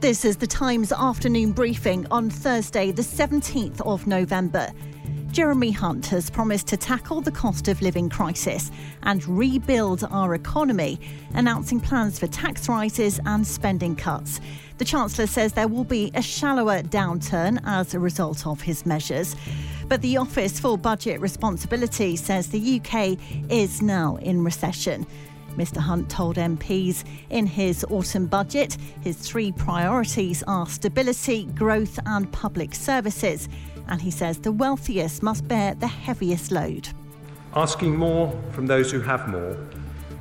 This is the Times afternoon briefing on Thursday, the 17th of November. Jeremy Hunt has promised to tackle the cost of living crisis and rebuild our economy, announcing plans for tax rises and spending cuts. The Chancellor says there will be a shallower downturn as a result of his measures. But the Office for Budget Responsibility says the UK is now in recession. Mr Hunt told MPs in his autumn budget his three priorities are stability, growth, and public services. And he says the wealthiest must bear the heaviest load. Asking more from those who have more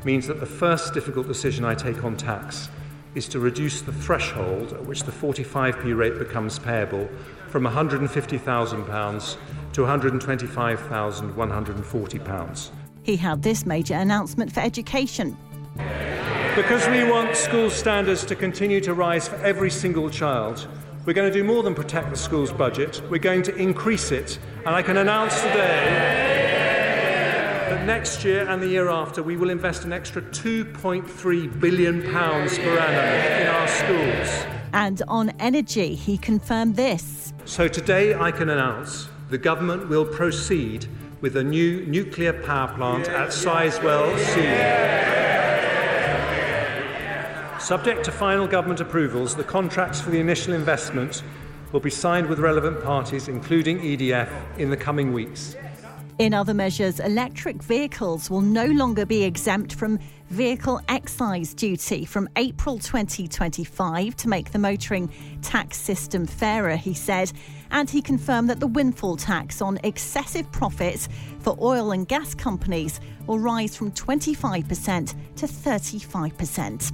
means that the first difficult decision I take on tax is to reduce the threshold at which the 45p rate becomes payable from £150,000 to £125,140. He had this major announcement for education. Because we want school standards to continue to rise for every single child, we're going to do more than protect the school's budget. We're going to increase it. And I can announce today that next year and the year after, we will invest an extra £2.3 billion per annum in our schools. And on energy, he confirmed this. So today I can announce the government will proceed with a new nuclear power plant at Sizewell C. Subject to final government approvals, the contracts for the initial investment will be signed with relevant parties, including EDF, in the coming weeks. In other measures, electric vehicles will no longer be exempt from vehicle excise duty from April 2025 to make the motoring tax system fairer, he said. And he confirmed that the windfall tax on excessive profits for oil and gas companies will rise from 25% to 35%.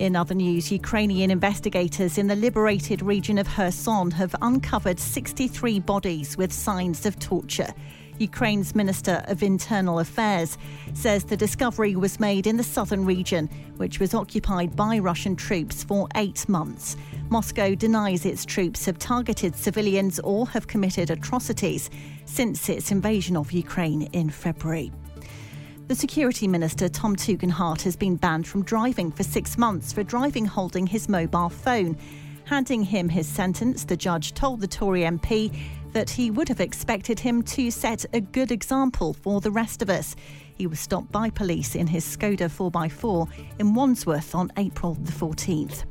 In other news, Ukrainian investigators in the liberated region of Kherson have uncovered 63 bodies with signs of torture. Ukraine's Minister of Internal Affairs says the discovery was made in the southern region, which was occupied by Russian troops for eight months. Moscow denies its troops have targeted civilians or have committed atrocities since its invasion of Ukraine in February. The Security Minister, Tom Tugendhat, has been banned from driving for six months for driving holding his mobile phone. Handing him his sentence, the judge told the Tory MP that he would have expected him to set a good example for the rest of us. He was stopped by police in his Skoda 4x4 in Wandsworth on April the 14th.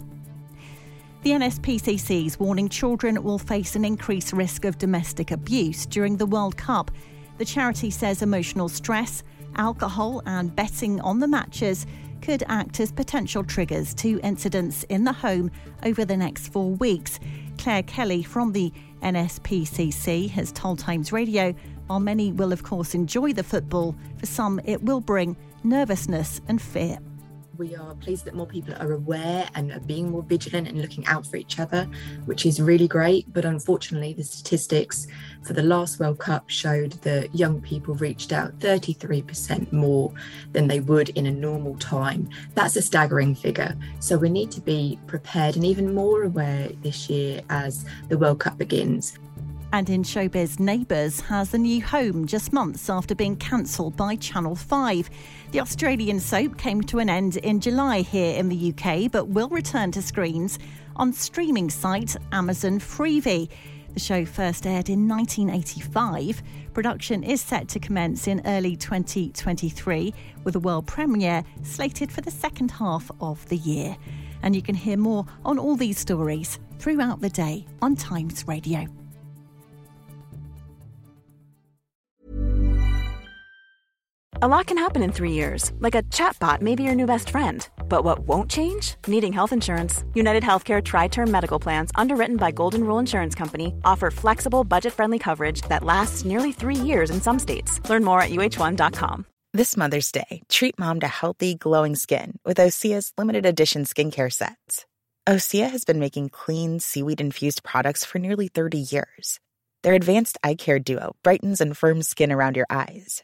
The NSPCC is warning children will face an increased risk of domestic abuse during the World Cup. The charity says emotional stress, alcohol, and betting on the matches could act as potential triggers to incidents in the home over the next four weeks. Claire Kelly from the NSPCC has told Times Radio while many will, of course, enjoy the football, for some it will bring nervousness and fear. We are pleased that more people are aware and are being more vigilant and looking out for each other, which is really great. But unfortunately, the statistics for the last World Cup showed that young people reached out 33% more than they would in a normal time. That's a staggering figure. So we need to be prepared and even more aware this year as the World Cup begins. And in showbiz, Neighbours has a new home just months after being cancelled by Channel 5. The Australian soap came to an end in July here in the UK, but will return to screens on streaming site Amazon Freevee. The show first aired in 1985. Production is set to commence in early 2023, with a world premiere slated for the second half of the year. And you can hear more on all these stories throughout the day on Times Radio. A lot can happen in three years, like a chatbot may be your new best friend. But what won't change? Needing health insurance. United Healthcare Tri Term Medical Plans, underwritten by Golden Rule Insurance Company, offer flexible, budget friendly coverage that lasts nearly three years in some states. Learn more at uh1.com. This Mother's Day, treat mom to healthy, glowing skin with Osea's limited edition skincare sets. Osea has been making clean, seaweed infused products for nearly 30 years. Their advanced eye care duo brightens and firms skin around your eyes,